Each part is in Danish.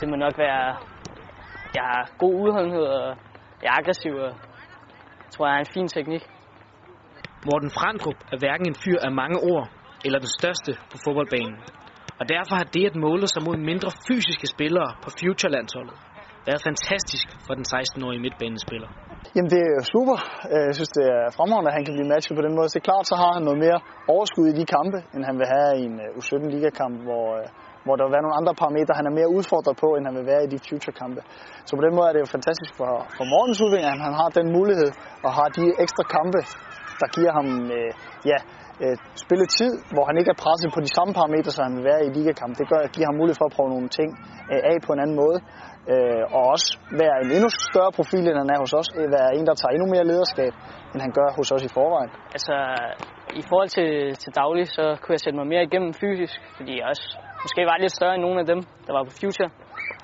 det må nok være, jeg har god udholdenhed, og jeg er aggressiv, og jeg tror, jeg har en fin teknik. Morten Frandrup er hverken en fyr af mange ord eller den største på fodboldbanen. Og derfor har det at måle sig mod mindre fysiske spillere på Future-landsholdet været fantastisk for den 16-årige midtbanespiller. Jamen det er jo super. Jeg synes, det er fremragende, at han kan blive matchet på den måde. Så det er klart, så har han noget mere overskud i de kampe, end han vil have i en U17-ligakamp, hvor, hvor der vil være nogle andre parametre, han er mere udfordret på, end han vil være i de future-kampe. Så på den måde er det jo fantastisk for, for Mortens udvikling, at han har den mulighed og har de ekstra kampe, der giver ham øh, ja, øh, spilletid, hvor han ikke er presset på de samme parametre, som han vil være i ligakamp. Det gør, giver ham mulighed for at prøve nogle ting øh, af på en anden måde. Øh, og også være en endnu større profil, end han er hos os. Være en, der tager endnu mere lederskab, end han gør hos os i forvejen. Altså, i forhold til, til daglig, så kunne jeg sætte mig mere igennem fysisk, fordi jeg også måske var lidt større end nogle af dem, der var på Future.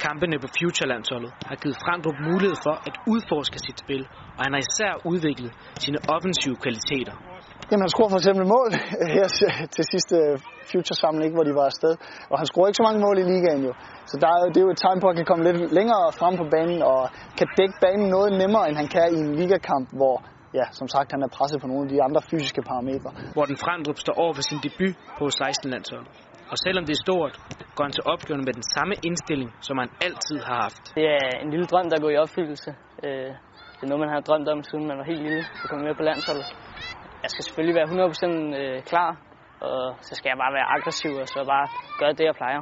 Kampene på Future-landsholdet har givet Frandrup mulighed for at udforske sit spil, og han har især udviklet sine offensive kvaliteter. Jamen, han scorede for eksempel mål her til sidste Future-samling, hvor de var afsted. Og han scorede ikke så mange mål i ligaen jo. Så der er, det er jo et tegn på, at han kan komme lidt længere frem på banen og kan dække banen noget nemmere, end han kan i en ligakamp, hvor ja, som sagt, han er presset på nogle af de andre fysiske parametre. Morten Frandrup står over for sin debut på 16-landsholdet. Og selvom det er stort, går han til opgaven med den samme indstilling, som han altid har haft. Det er en lille drøm, der går i opfyldelse. Det er noget, man har drømt om, siden man var helt lille, at komme med på landsholdet. Jeg skal selvfølgelig være 100% klar, og så skal jeg bare være aggressiv, og så bare gøre det, jeg plejer.